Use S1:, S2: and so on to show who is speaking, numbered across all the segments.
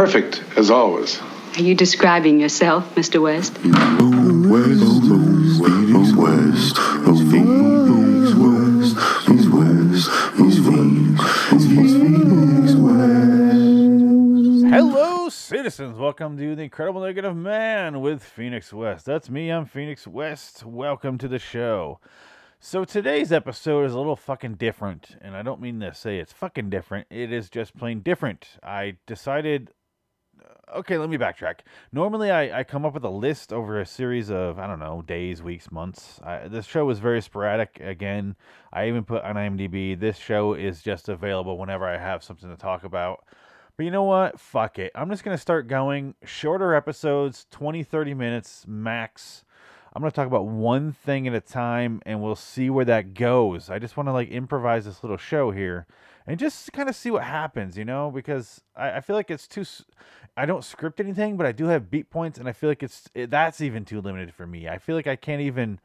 S1: Perfect, as always.
S2: Are you describing yourself, Mr. West?
S3: Hello, citizens. Welcome to the Incredible Negative Man with Phoenix West. That's me. I'm Phoenix West. Welcome to the show. So today's episode is a little fucking different, and I don't mean to say it's fucking different. It is just plain different. I decided. Okay, let me backtrack. Normally, I, I come up with a list over a series of I don't know days, weeks, months. I, this show is very sporadic. Again, I even put on IMDb. This show is just available whenever I have something to talk about. But you know what? Fuck it. I'm just going to start going shorter episodes, 20, 30 minutes max. I'm going to talk about one thing at a time and we'll see where that goes. I just want to like improvise this little show here and just kind of see what happens, you know, because I, I feel like it's too. I don't script anything, but I do have beat points and I feel like it's it, that's even too limited for me. I feel like I can't even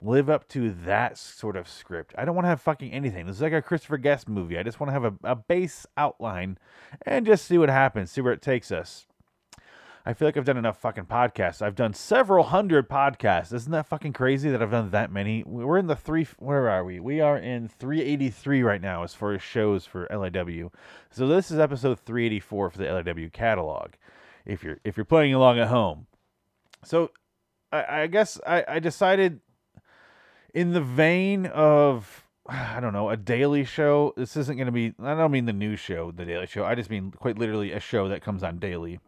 S3: live up to that sort of script. I don't want to have fucking anything. This is like a Christopher Guest movie. I just want to have a, a base outline and just see what happens, see where it takes us. I feel like I've done enough fucking podcasts. I've done several hundred podcasts. Isn't that fucking crazy that I've done that many? We're in the three. Where are we? We are in 383 right now as far as shows for LIW. So this is episode 384 for the LIW catalog. If you're if you're playing along at home, so I, I guess I, I decided in the vein of I don't know a daily show. This isn't going to be. I don't mean the news show, the Daily Show. I just mean quite literally a show that comes on daily.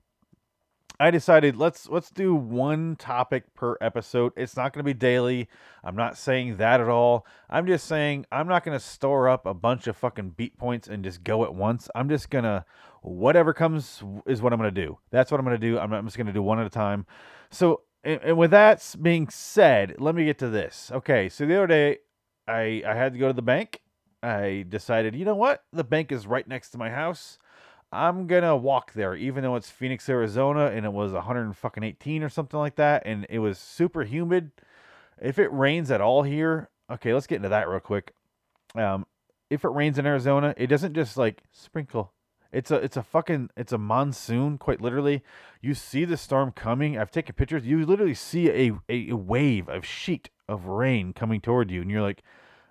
S3: I decided let's let's do one topic per episode. It's not going to be daily. I'm not saying that at all. I'm just saying I'm not going to store up a bunch of fucking beat points and just go at once. I'm just going to whatever comes is what I'm going to do. That's what I'm going to do. I'm, I'm just going to do one at a time. So and, and with that being said, let me get to this. Okay, so the other day I I had to go to the bank. I decided, you know what? The bank is right next to my house. I'm gonna walk there, even though it's Phoenix, Arizona, and it was 118 or something like that, and it was super humid. If it rains at all here, okay, let's get into that real quick. Um, if it rains in Arizona, it doesn't just like sprinkle. It's a it's a fucking it's a monsoon, quite literally. You see the storm coming. I've taken pictures. You literally see a, a, wave of sheet of rain coming toward you, and you're like,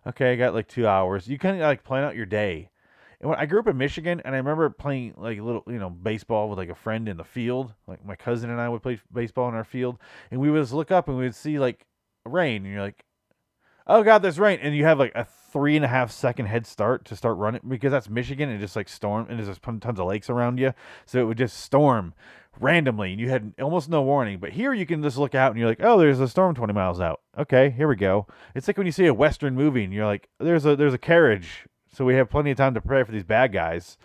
S3: okay, I got like two hours. You kind of like plan out your day. And when I grew up in Michigan, and I remember playing like a little, you know, baseball with like a friend in the field. Like my cousin and I would play baseball in our field, and we would just look up and we would see like rain, and you're like, "Oh God, there's rain!" And you have like a three and a half second head start to start running because that's Michigan and just like storm, and there's tons of lakes around you, so it would just storm randomly, and you had almost no warning. But here you can just look out and you're like, "Oh, there's a storm 20 miles out." Okay, here we go. It's like when you see a western movie and you're like, "There's a there's a carriage." So we have plenty of time to prepare for these bad guys.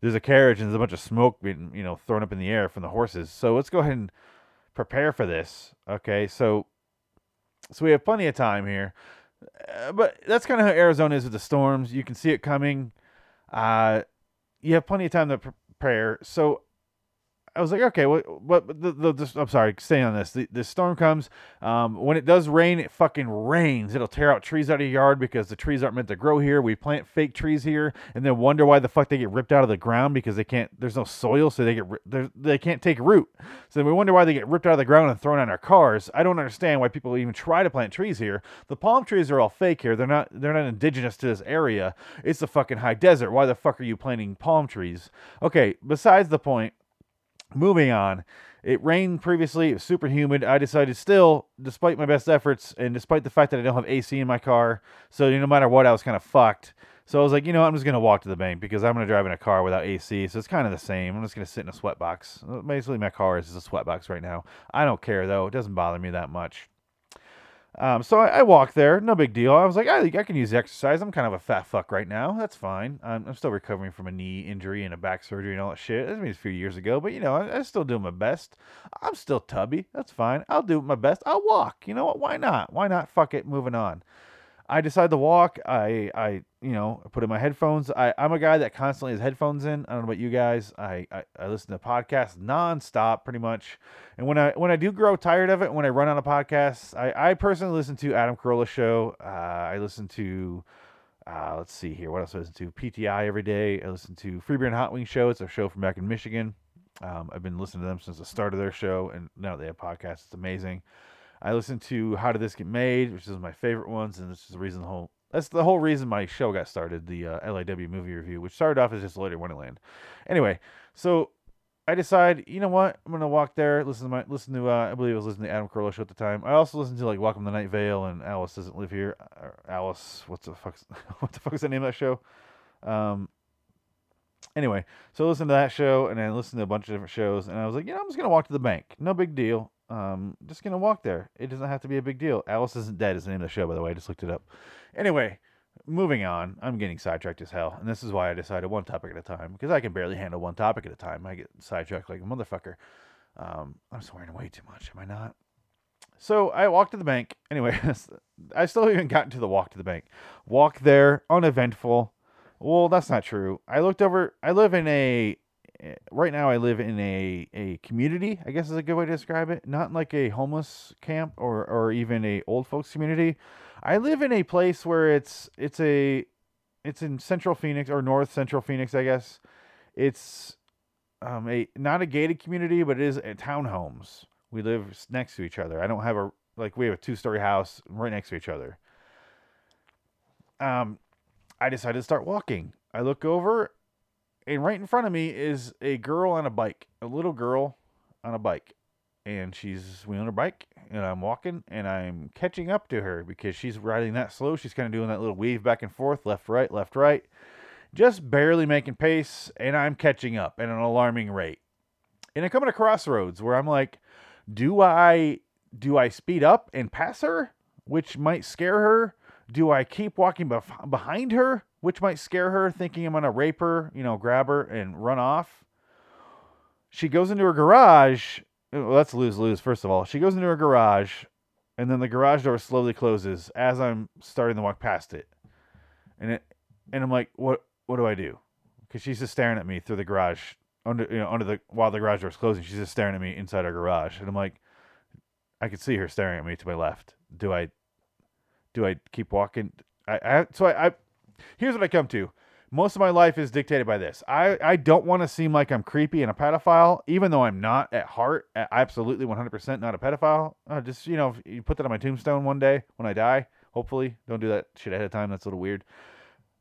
S3: There's a carriage and there's a bunch of smoke being, you know, thrown up in the air from the horses. So let's go ahead and prepare for this. Okay, so so we have plenty of time here. Uh, but that's kind of how Arizona is with the storms. You can see it coming. Uh, you have plenty of time to pre- prepare. So I was like, okay, what? What? The, the, the, I'm sorry, staying on this. The, the storm comes. Um, when it does rain, it fucking rains. It'll tear out trees out of your yard because the trees aren't meant to grow here. We plant fake trees here, and then wonder why the fuck they get ripped out of the ground because they can't. There's no soil, so they get they can't take root. So we wonder why they get ripped out of the ground and thrown on our cars. I don't understand why people even try to plant trees here. The palm trees are all fake here. They're not. They're not indigenous to this area. It's the fucking high desert. Why the fuck are you planting palm trees? Okay. Besides the point moving on. It rained previously. It was super humid. I decided still, despite my best efforts and despite the fact that I don't have AC in my car, so no matter what, I was kind of fucked. So I was like, you know, I'm just gonna walk to the bank because I'm gonna drive in a car without AC, so it's kind of the same. I'm just gonna sit in a sweatbox. Basically, my car is just a sweatbox right now. I don't care though; it doesn't bother me that much. Um, so I, I walked there, no big deal. I was like, I I can use exercise. I'm kind of a fat fuck right now. That's fine. I'm, I'm still recovering from a knee injury and a back surgery and all that shit. That was a few years ago, but you know, I, I still do my best. I'm still tubby. That's fine. I'll do my best. I'll walk. You know what? Why not? Why not? Fuck it. Moving on. I decide to walk. I, I, you know, put in my headphones. I, I'm a guy that constantly has headphones in. I don't know about you guys. I, I, I listen to podcasts nonstop, pretty much. And when I, when I do grow tired of it, when I run out of podcasts, I, I personally listen to Adam Carolla show. Uh, I listen to, uh, let's see here, what else I listen to? PTI every day. I listen to Free Beer and Hot Wing show. It's a show from back in Michigan. Um, I've been listening to them since the start of their show, and now they have podcasts. It's amazing. I listen to How Did This Get Made, which is my favorite ones, and this is the reason the whole that's the whole reason my show got started, the uh, LIW movie review, which started off as just Later Wonderland. Anyway, so I decide, you know what, I'm gonna walk there, listen to my listen to uh, I believe I was listening to Adam Carolla show at the time. I also listened to like Welcome to Night Vale and Alice Doesn't Live Here. Or Alice, what's the fuck? What the fuck is the name of that show? Um, anyway, so I listened to that show and then listened to a bunch of different shows, and I was like, you know, I'm just gonna walk to the bank. No big deal. Um, just gonna walk there. It doesn't have to be a big deal. Alice isn't dead is the name of the show, by the way. I just looked it up. Anyway, moving on. I'm getting sidetracked as hell, and this is why I decided one topic at a time because I can barely handle one topic at a time. I get sidetracked like a motherfucker. Um, I'm swearing way too much, am I not? So I walked to the bank. Anyway, I still haven't gotten to the walk to the bank. Walk there, uneventful. Well, that's not true. I looked over. I live in a. Right now, I live in a, a community. I guess is a good way to describe it. Not like a homeless camp or or even a old folks community. I live in a place where it's it's a it's in Central Phoenix or North Central Phoenix, I guess. It's um a not a gated community, but it is a townhomes. We live next to each other. I don't have a like we have a two story house right next to each other. Um, I decided to start walking. I look over, and right in front of me is a girl on a bike, a little girl on a bike, and she's wheeling her bike, and I'm walking, and I'm catching up to her because she's riding that slow. She's kind of doing that little weave back and forth, left, right, left, right, just barely making pace, and I'm catching up at an alarming rate. And I come at a crossroads where I'm like, do I do I speed up and pass her, which might scare her? Do I keep walking bef- behind her, which might scare her, thinking I'm gonna rape her, you know, grab her and run off? She goes into her garage. Oh, well, that's lose lose. First of all, she goes into her garage, and then the garage door slowly closes as I'm starting to walk past it, and it, and I'm like, what what do I do? Because she's just staring at me through the garage under you know under the while the garage door is closing. She's just staring at me inside our garage, and I'm like, I could see her staring at me to my left. Do I do I keep walking? I, I so I, I here's what I come to. Most of my life is dictated by this. I, I don't want to seem like I'm creepy and a pedophile, even though I'm not at heart. Absolutely 100% not a pedophile. Uh, just, you know, you put that on my tombstone one day when I die. Hopefully, don't do that shit ahead of time. That's a little weird.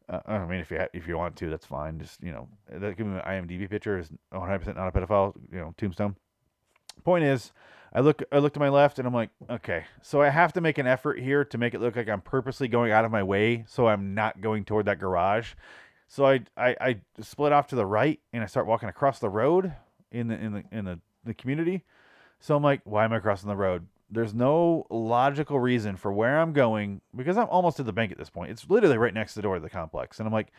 S3: Uh, I mean, if you ha- if you want to, that's fine. Just you know, that give me an IMDb picture is 100% not a pedophile. You know, tombstone. Point is, I look I look to my left and I'm like, okay, so I have to make an effort here to make it look like I'm purposely going out of my way, so I'm not going toward that garage. So I I, I split off to the right and I start walking across the road in the in the in the, the community. So I'm like, why am I crossing the road? There's no logical reason for where I'm going because I'm almost at the bank at this point. It's literally right next to the door of the complex. And I'm like,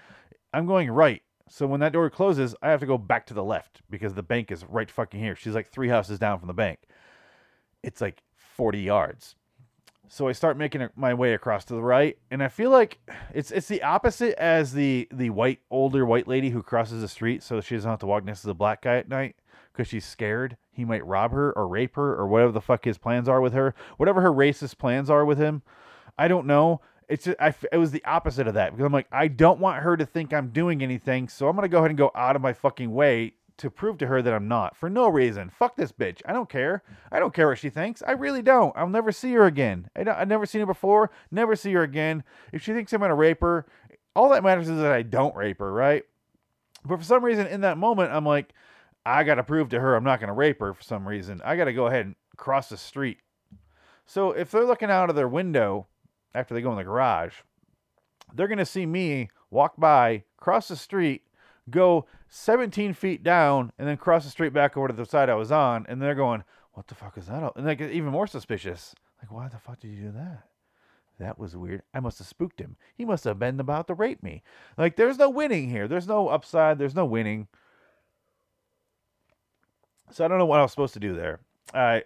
S3: I'm going right. So when that door closes, I have to go back to the left because the bank is right fucking here. She's like three houses down from the bank. It's like 40 yards. So I start making my way across to the right, and I feel like it's it's the opposite as the the white older white lady who crosses the street so she doesn't have to walk next to the black guy at night because she's scared he might rob her or rape her or whatever the fuck his plans are with her, whatever her racist plans are with him. I don't know. It's just, I, it was the opposite of that because I'm like I don't want her to think I'm doing anything, so I'm gonna go ahead and go out of my fucking way to prove to her that I'm not for no reason. Fuck this bitch. I don't care. I don't care what she thinks. I really don't. I'll never see her again. I have never seen her before. Never see her again. If she thinks I'm gonna rape her, all that matters is that I don't rape her, right? But for some reason, in that moment, I'm like, I gotta prove to her I'm not gonna rape her for some reason. I gotta go ahead and cross the street. So if they're looking out of their window after they go in the garage, they're gonna see me walk by, cross the street, go 17 feet down and then cross the street back over to the side I was on, and they're going, "What the fuck is that?" And they get even more suspicious. Like, why the fuck did you do that? That was weird. I must have spooked him. He must have been about to rape me. Like, there's no winning here. There's no upside. There's no winning. So I don't know what I was supposed to do there. I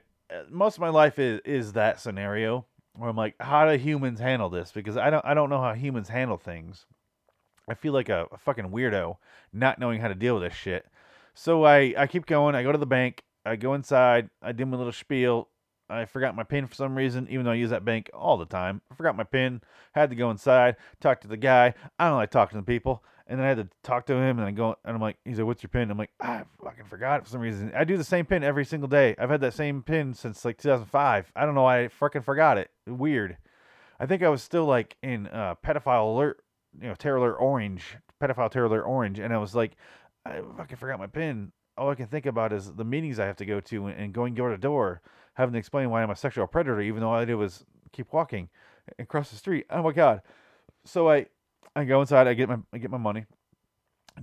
S3: most of my life is is that scenario where I'm like, how do humans handle this? Because I don't I don't know how humans handle things. I feel like a, a, fucking weirdo not knowing how to deal with this shit. So I, I keep going. I go to the bank. I go inside. I do my little spiel. I forgot my pin for some reason, even though I use that bank all the time. I forgot my pin. Had to go inside, talk to the guy. I don't like talking to people. And then I had to talk to him, and I go, and I'm like, he's like, "What's your pin?" I'm like, I fucking forgot it for some reason. I do the same pin every single day. I've had that same pin since like 2005. I don't know why I fucking forgot it. Weird. I think I was still like in uh, pedophile alert, you know, terror alert orange, pedophile terror alert orange, and I was like, I fucking forgot my pin. All I can think about is the meetings I have to go to and, going door to door, having to explain why I'm a sexual predator, even though all I did was keep walking and cross the street. Oh my god! So I I go inside, I get my I get my money,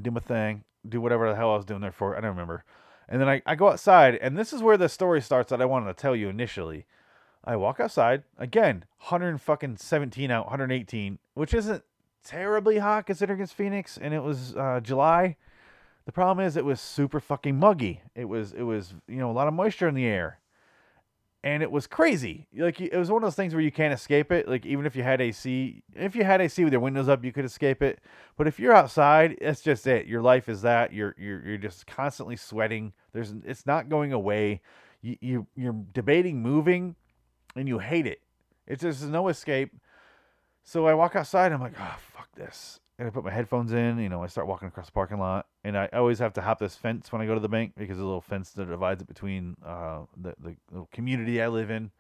S3: do my thing, do whatever the hell I was doing there for. I don't remember. And then I, I go outside, and this is where the story starts that I wanted to tell you initially. I walk outside again, 117 out, 118, which isn't terribly hot considering it's Phoenix, and it was uh, July. The problem is it was super fucking muggy. It was it was you know a lot of moisture in the air, and it was crazy. Like it was one of those things where you can't escape it. Like even if you had AC, if you had AC with your windows up, you could escape it. But if you're outside, it's just it. Your life is that. You're you're you're just constantly sweating. There's it's not going away. You you you're debating moving, and you hate it. It's just no escape. So I walk outside. I'm like, oh this. And I put my headphones in. You know, I start walking across the parking lot, and I always have to hop this fence when I go to the bank because there's a little fence that divides it between uh, the the little community I live in.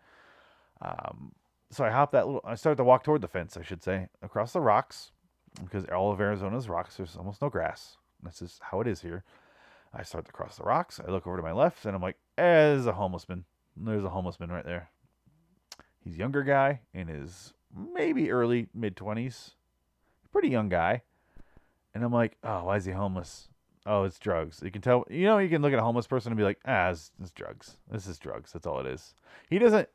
S3: Um, so I hop that little. I start to walk toward the fence, I should say, across the rocks, because all of Arizona's rocks. There's almost no grass. This is how it is here. I start to cross the rocks. I look over to my left, and I'm like, eh, there's a homeless man. There's a homeless man right there. He's younger guy in his maybe early mid twenties, pretty young guy. And I'm like, oh, why is he homeless? Oh, it's drugs. You can tell. You know, you can look at a homeless person and be like, ah, it's, it's drugs. This is drugs. That's all it is. He doesn't.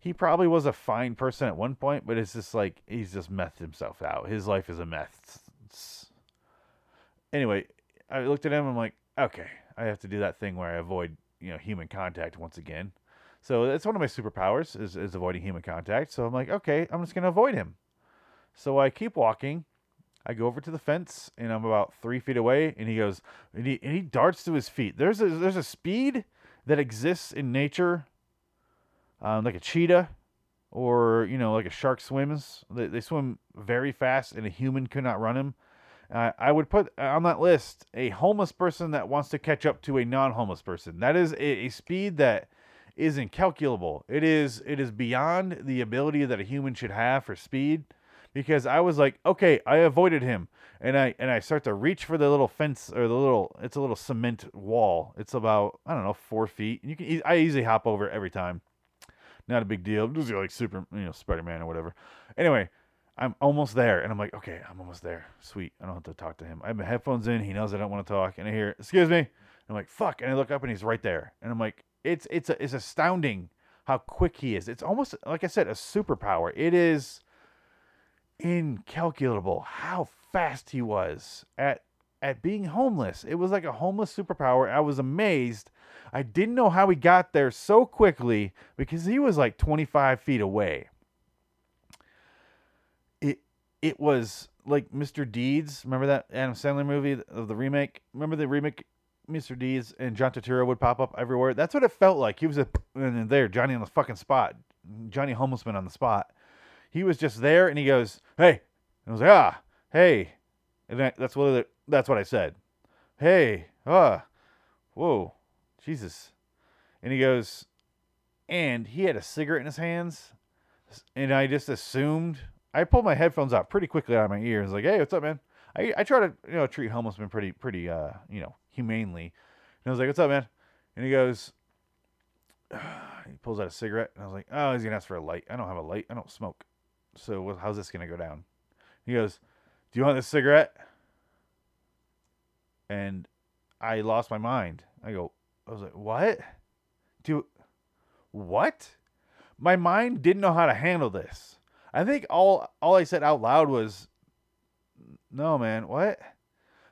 S3: He probably was a fine person at one point, but it's just like he's just methed himself out. His life is a meth. It's... Anyway, I looked at him. I'm like, okay, I have to do that thing where I avoid, you know, human contact once again. So that's one of my superpowers is, is avoiding human contact. So I'm like, okay, I'm just gonna avoid him. So I keep walking. I go over to the fence and I'm about three feet away, and he goes and he and he darts to his feet. There's a there's a speed that exists in nature, um, like a cheetah, or you know like a shark swims. They, they swim very fast, and a human could not run him. Uh, I would put on that list a homeless person that wants to catch up to a non-homeless person. That is a, a speed that is incalculable. It is it is beyond the ability that a human should have for speed because I was like, okay, I avoided him, and I and I start to reach for the little fence or the little it's a little cement wall. It's about I don't know four feet. And you can I easily hop over every time. Not a big deal. Just like super, you know, Spider Man or whatever. Anyway, I'm almost there, and I'm like, okay, I'm almost there. Sweet. I don't have to talk to him. I have my headphones in. He knows I don't want to talk, and I hear, excuse me. I'm like, fuck, and I look up, and he's right there, and I'm like, it's it's it's astounding how quick he is. It's almost like I said, a superpower. It is incalculable how fast he was at at being homeless. It was like a homeless superpower. I was amazed. I didn't know how he got there so quickly because he was like 25 feet away. It it was like Mr. Deeds. Remember that Adam Sandler movie of the remake? Remember the remake Mr. Deeds and John Turturro would pop up everywhere. That's what it felt like. He was a, and there, Johnny on the fucking spot, Johnny Homelessman on the spot. He was just there, and he goes, "Hey," and I was like, "Ah, hey," and that, that's what that's what I said. Hey, ah, whoa, Jesus, and he goes, and he had a cigarette in his hands, and I just assumed. I pulled my headphones out pretty quickly out of my ears. Like, hey, what's up, man? I, I try to you know treat homeless men pretty pretty uh you know humanely. And I was like, "What's up, man?" And he goes, he pulls out a cigarette, and I was like, "Oh, he's gonna ask for a light. I don't have a light. I don't smoke. So how's this gonna go down?" He goes, "Do you want this cigarette?" And I lost my mind. I go, I was like, "What? Do what?" My mind didn't know how to handle this. I think all all I said out loud was, "No, man. What?"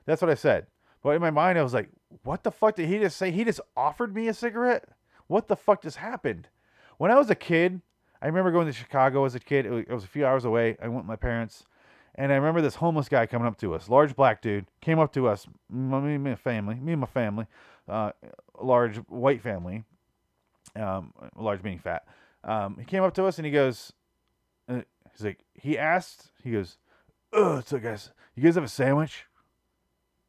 S3: That's what I said. But in my mind, I was like, what the fuck did he just say? He just offered me a cigarette? What the fuck just happened? When I was a kid, I remember going to Chicago as a kid. It was, a few hours away. I went with my parents. And I remember this homeless guy coming up to us, large black dude, came up to us, me and my family, me and my family, uh, large white family. Um, large meaning fat. Um, he came up to us and he goes, uh, he's like, he asked, he goes, "Oh, so guys, you guys have a sandwich?"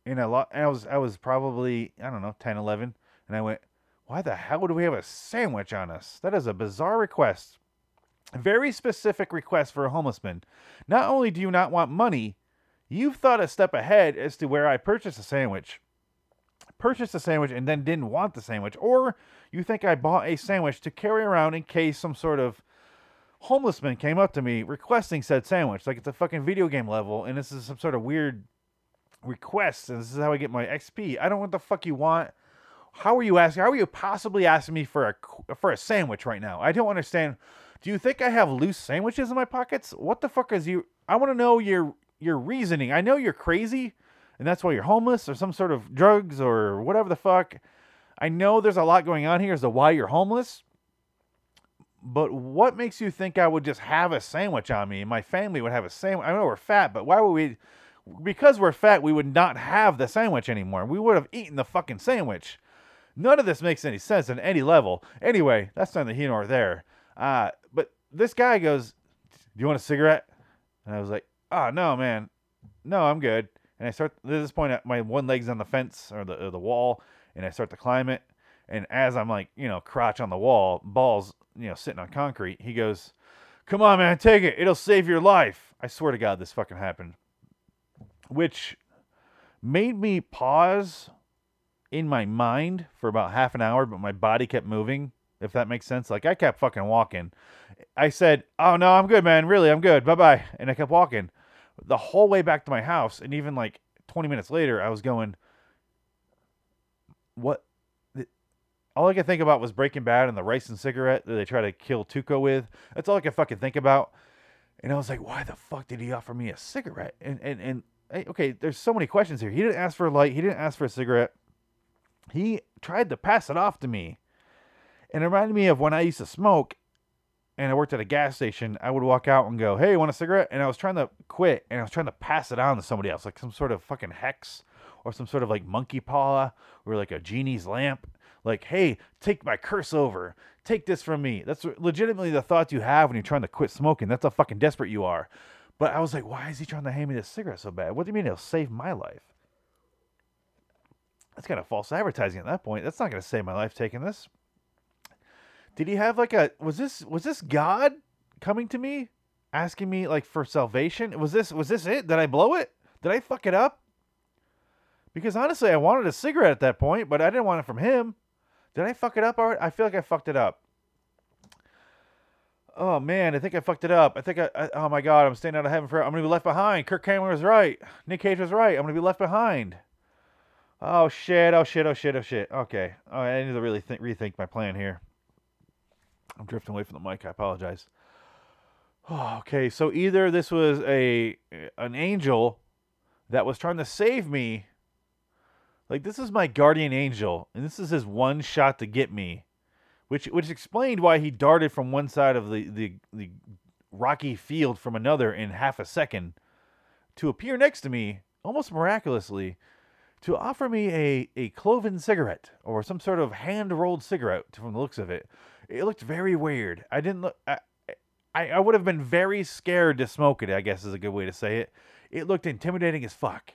S3: And a lot, and I was, I was probably, I don't know, 10, 11, and I went, "Why the hell do we have a sandwich on us? That is a bizarre request." Very specific request for a homeless man. Not only do you not want money, you've thought a step ahead as to where I purchased a sandwich purchased a sandwich and then didn't want the sandwich, or you think I bought a sandwich to carry around in case some sort of homeless man came up to me requesting said sandwich. Like it's a fucking video game level, and this is some sort of weird request, and this is how I get my XP. I don't know what the fuck you want. How are you asking? How are you possibly asking me for a for a sandwich right now? I don't understand. Do you think I have loose sandwiches in my pockets? What the fuck is you? I want to know your your reasoning. I know you're crazy and that's why you're homeless or some sort of drugs or whatever the fuck. I know there's a lot going on here as to why you're homeless, but what makes you think I would just have a sandwich on me my family would have a sandwich? I know we're fat, but why would we? Because we're fat, we would not have the sandwich anymore. We would have eaten the fucking sandwich. None of this makes any sense on any level. Anyway, that's neither here nor there. Uh, this guy goes, "Do you want a cigarette?" And I was like, "Oh no, man, no, I'm good." and I start at this point uh, my one leg's on the fence or the or the wall, and I start to climb it. And as I'm like, you know, crotch on the wall, balls, you know, sitting on concrete, he goes, "Come on, man, take it. It'll save your life." I swear to God, this fucking happened. Which made me pause in my mind for about half an hour, but my body kept moving, if that makes sense. Like I kept fucking walking. I said, Oh no, I'm good, man. Really, I'm good. Bye bye. And I kept walking the whole way back to my house, and even like 20 minutes later, I was going, what? All I could think about was Breaking Bad and the ricin cigarette that they try to kill Tuco with. That's all I could fucking think about. And I was like, why the fuck did he offer me a cigarette? And and and okay, there's so many questions here. He didn't ask for a light. He didn't ask for a cigarette. He tried to pass it off to me. And it reminded me of when I used to smoke and I worked at a gas station, I would walk out and go, "Hey, want a cigarette?" And I was trying to quit, and I was trying to pass it on to somebody else, like some sort of fucking hex or some sort of like monkey paw or like a genie's lamp. Like, hey, take my curse over. Take this from me. That's legitimately the thought you have when you're trying to quit smoking. That's how fucking desperate you are. But I was like, why is he trying to hand me this cigarette so bad? What do you mean it'll save my life? That's kind of false advertising at that point. That's not going to save my life taking this. Did he have like a was this was this God coming to me asking me like for salvation? Was this was this it? Did I blow it? Did I fuck it up? Because honestly, I wanted a cigarette at that point, but I didn't want it from him. Did I fuck it up? Or I feel like I fucked it up. Oh man, I think I fucked it up. I think I, I oh my god, I'm staying out of heaven for I'm gonna be left behind. Kirk Cameron was right. Nick Cage was right. I'm gonna be left behind. Oh shit, oh shit, oh shit, oh shit. Okay. Oh, I need to really think, rethink my plan here. I'm drifting away from the mic. I apologize. Oh, okay, so either this was a an angel that was trying to save me. Like this is my guardian angel, and this is his one shot to get me, which which explained why he darted from one side of the the, the rocky field from another in half a second to appear next to me almost miraculously to offer me a, a cloven cigarette or some sort of hand rolled cigarette from the looks of it it looked very weird. I didn't look. I, I, I would have been very scared to smoke it. I guess is a good way to say it. It looked intimidating as fuck.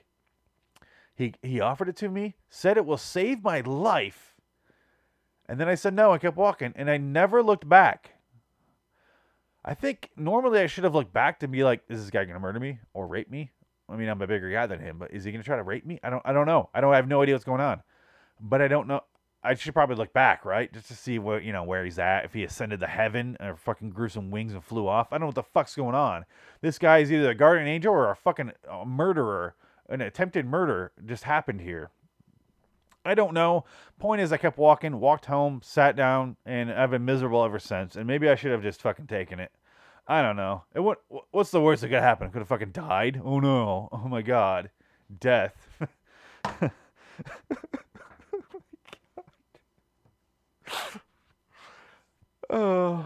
S3: He he offered it to me, said it will save my life, and then I said no. I kept walking, and I never looked back. I think normally I should have looked back to be like, is this guy gonna murder me or rape me? I mean, I'm a bigger guy than him, but is he gonna try to rape me? I don't I don't know. I don't I have no idea what's going on. But I don't know I should probably look back, right, just to see where you know where he's at. If he ascended to heaven or fucking grew some wings and flew off, I don't know what the fuck's going on. This guy is either a guardian angel or a fucking murderer. An attempted murder just happened here. I don't know. Point is, I kept walking, walked home, sat down, and I've been miserable ever since. And maybe I should have just fucking taken it. I don't know. It, what What's the worst that could happen? Could have fucking died? Oh no! Oh my god! Death. Oh.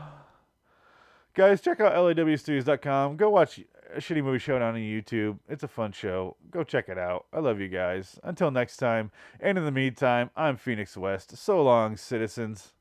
S3: Guys, check out lawstudios.com. Go watch a Shitty Movie Showdown on YouTube. It's a fun show. Go check it out. I love you guys. Until next time, and in the meantime, I'm Phoenix West. So long, citizens.